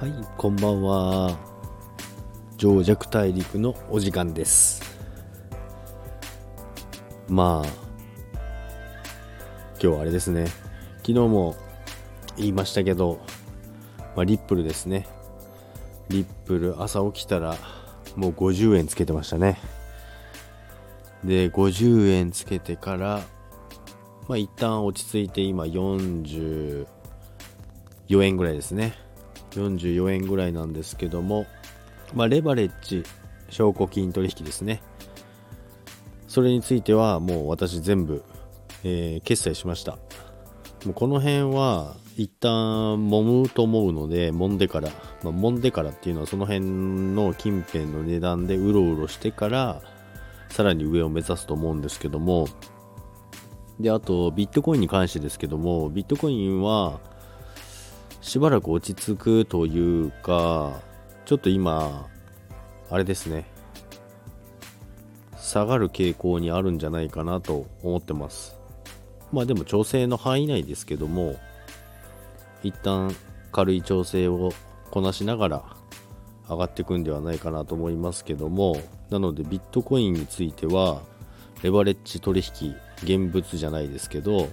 はい、こんばんは。上弱大陸のお時間です。まあ、今日はあれですね。昨日も言いましたけど、まあ、リップルですね。リップル、朝起きたらもう50円つけてましたね。で、50円つけてから、まあ一旦落ち着いて今44円ぐらいですね。44円ぐらいなんですけども、まあ、レバレッジ証拠金取引ですね。それについてはもう私全部、えー決済しました。もうこの辺は一旦揉むと思うので揉んでから、まあ、揉んでからっていうのはその辺の近辺の値段でうろうろしてからさらに上を目指すと思うんですけども。であとビットコインに関してですけどもビットコインはしばらく落ち着くというか、ちょっと今、あれですね、下がる傾向にあるんじゃないかなと思ってます。まあでも調整の範囲内ですけども、一旦軽い調整をこなしながら上がっていくんではないかなと思いますけども、なのでビットコインについては、レバレッジ取引、現物じゃないですけど、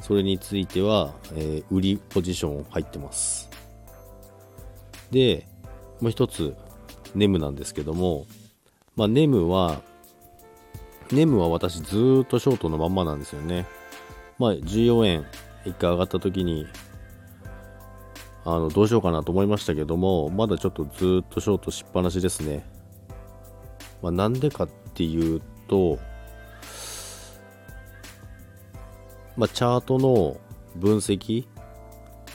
それについては、えー売りポジション入ってます。で、もう一つ、ネムなんですけども、まあ、ネムは、ネムは私ずっとショートのまんまなんですよね。まあ、14円、一回上がった時に、あの、どうしようかなと思いましたけども、まだちょっとずっとショートしっぱなしですね。まあ、なんでかっていうと、まあ、チャートの分析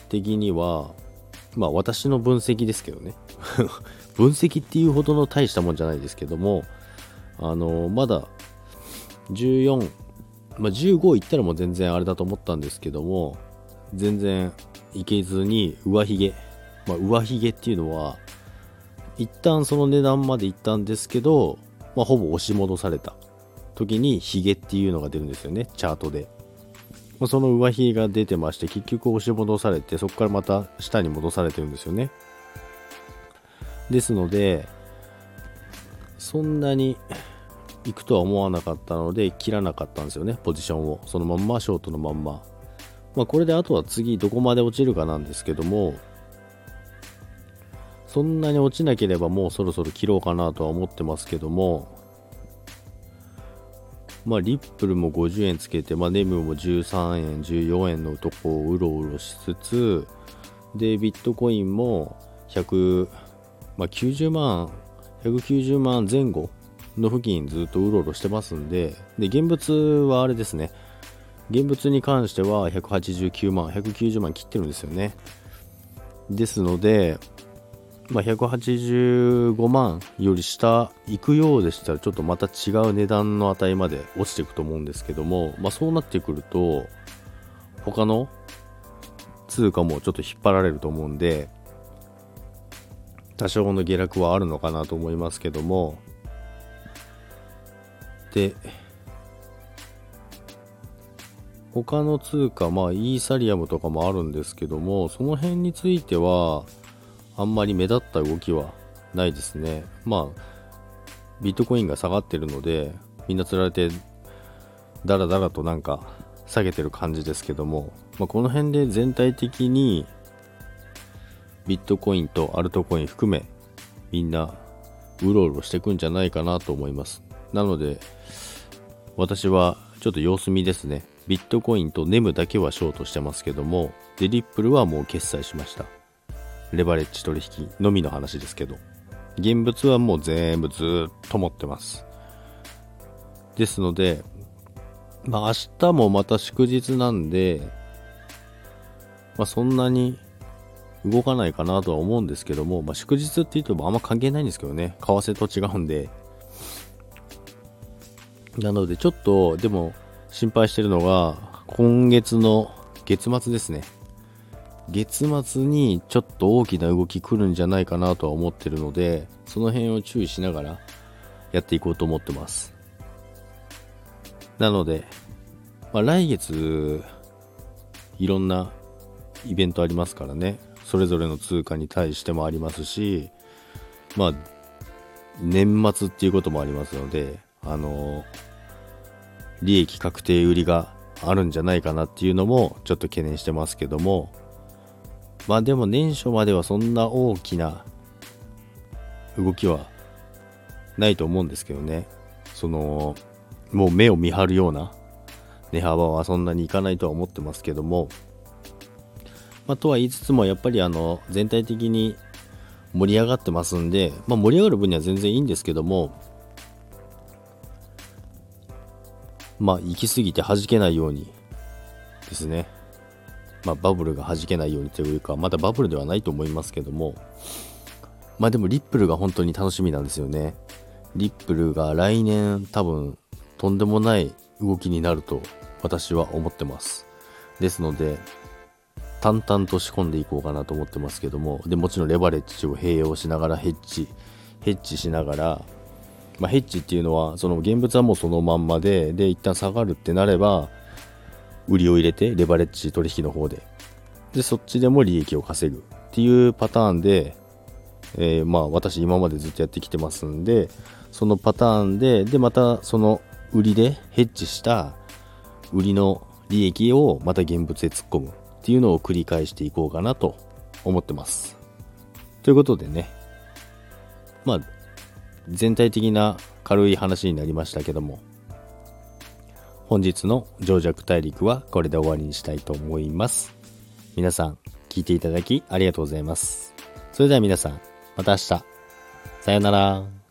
的には、まあ私の分析ですけどね。分析っていうほどの大したもんじゃないですけども、あの、まだ14、まあ15いったらもう全然あれだと思ったんですけども、全然いけずに上髭。まあ上髭っていうのは、一旦その値段まで行ったんですけど、まあほぼ押し戻された時にヒゲっていうのが出るんですよね、チャートで。まあその上髭が出てまして結局押し戻されてそこからまた下に戻されてるんですよね。ですのでそんなに行くとは思わなかったので切らなかったんですよねポジションを。そのまんまショートのまんま。まあこれであとは次どこまで落ちるかなんですけどもそんなに落ちなければもうそろそろ切ろうかなとは思ってますけどもまあ、リップルも50円つけて、まあ、ネムも13円、14円のとこをうろうろしつつ、で、ビットコインも100、まあ、90万、190万前後の付近ずっとうろうろしてますんで、で、現物はあれですね、現物に関しては189万、190万切ってるんですよね。ですので、まあ、185万より下行くようでしたらちょっとまた違う値段の値まで落ちていくと思うんですけども、まあ、そうなってくると他の通貨もちょっと引っ張られると思うんで多少の下落はあるのかなと思いますけども。で他の通貨まあイーサリアムとかもあるんですけどもその辺についてはあんまり目立った動きはないですね。まあ、ビットコインが下がってるので、みんな釣られて、だらだらとなんか下げてる感じですけども、まあ、この辺で全体的にビットコインとアルトコイン含め、みんなうろうろしてくんじゃないかなと思います。なので、私はちょっと様子見ですね。ビットコインとネムだけはショートしてますけども、で、リップルはもう決済しました。レバレッジ取引のみの話ですけど、現物はもう全部ずっと持ってます。ですので、まあ明日もまた祝日なんで、まあそんなに動かないかなとは思うんですけども、まあ祝日って言ってもあんま関係ないんですけどね、為替と違うんで。なのでちょっと、でも心配してるのが、今月の月末ですね。月末にちょっと大きな動き来るんじゃないかなとは思ってるので、その辺を注意しながらやっていこうと思ってます。なので、まあ、来月、いろんなイベントありますからね。それぞれの通貨に対してもありますし、まあ、年末っていうこともありますので、あの、利益確定売りがあるんじゃないかなっていうのもちょっと懸念してますけども、まあでも年初まではそんな大きな動きはないと思うんですけどね。その、もう目を見張るような値幅はそんなにいかないとは思ってますけども、まあ、とは言いつつもやっぱりあの全体的に盛り上がってますんで、まあ、盛り上がる分には全然いいんですけども、まあ、行き過ぎて弾けないようにですね。まあ、バブルが弾けないようにというか、まだバブルではないと思いますけども、まあでもリップルが本当に楽しみなんですよね。リップルが来年多分とんでもない動きになると私は思ってます。ですので、淡々と仕込んでいこうかなと思ってますけども、でもちろんレバレッジを併用しながらヘッジ、ヘッジしながら、まあ、ヘッジっていうのは、その現物はもうそのまんまで、で、一旦下がるってなれば、売りを入れて、レバレッジ取引の方で、で、そっちでも利益を稼ぐっていうパターンで、えー、まあ私今までずっとやってきてますんで、そのパターンで、で、またその売りでヘッジした売りの利益をまた現物へ突っ込むっていうのを繰り返していこうかなと思ってます。ということでね、まあ、全体的な軽い話になりましたけども、本日の情弱大陸はこれで終わりにしたいと思います。皆さん、聞いていただきありがとうございます。それでは皆さん、また明日。さよなら。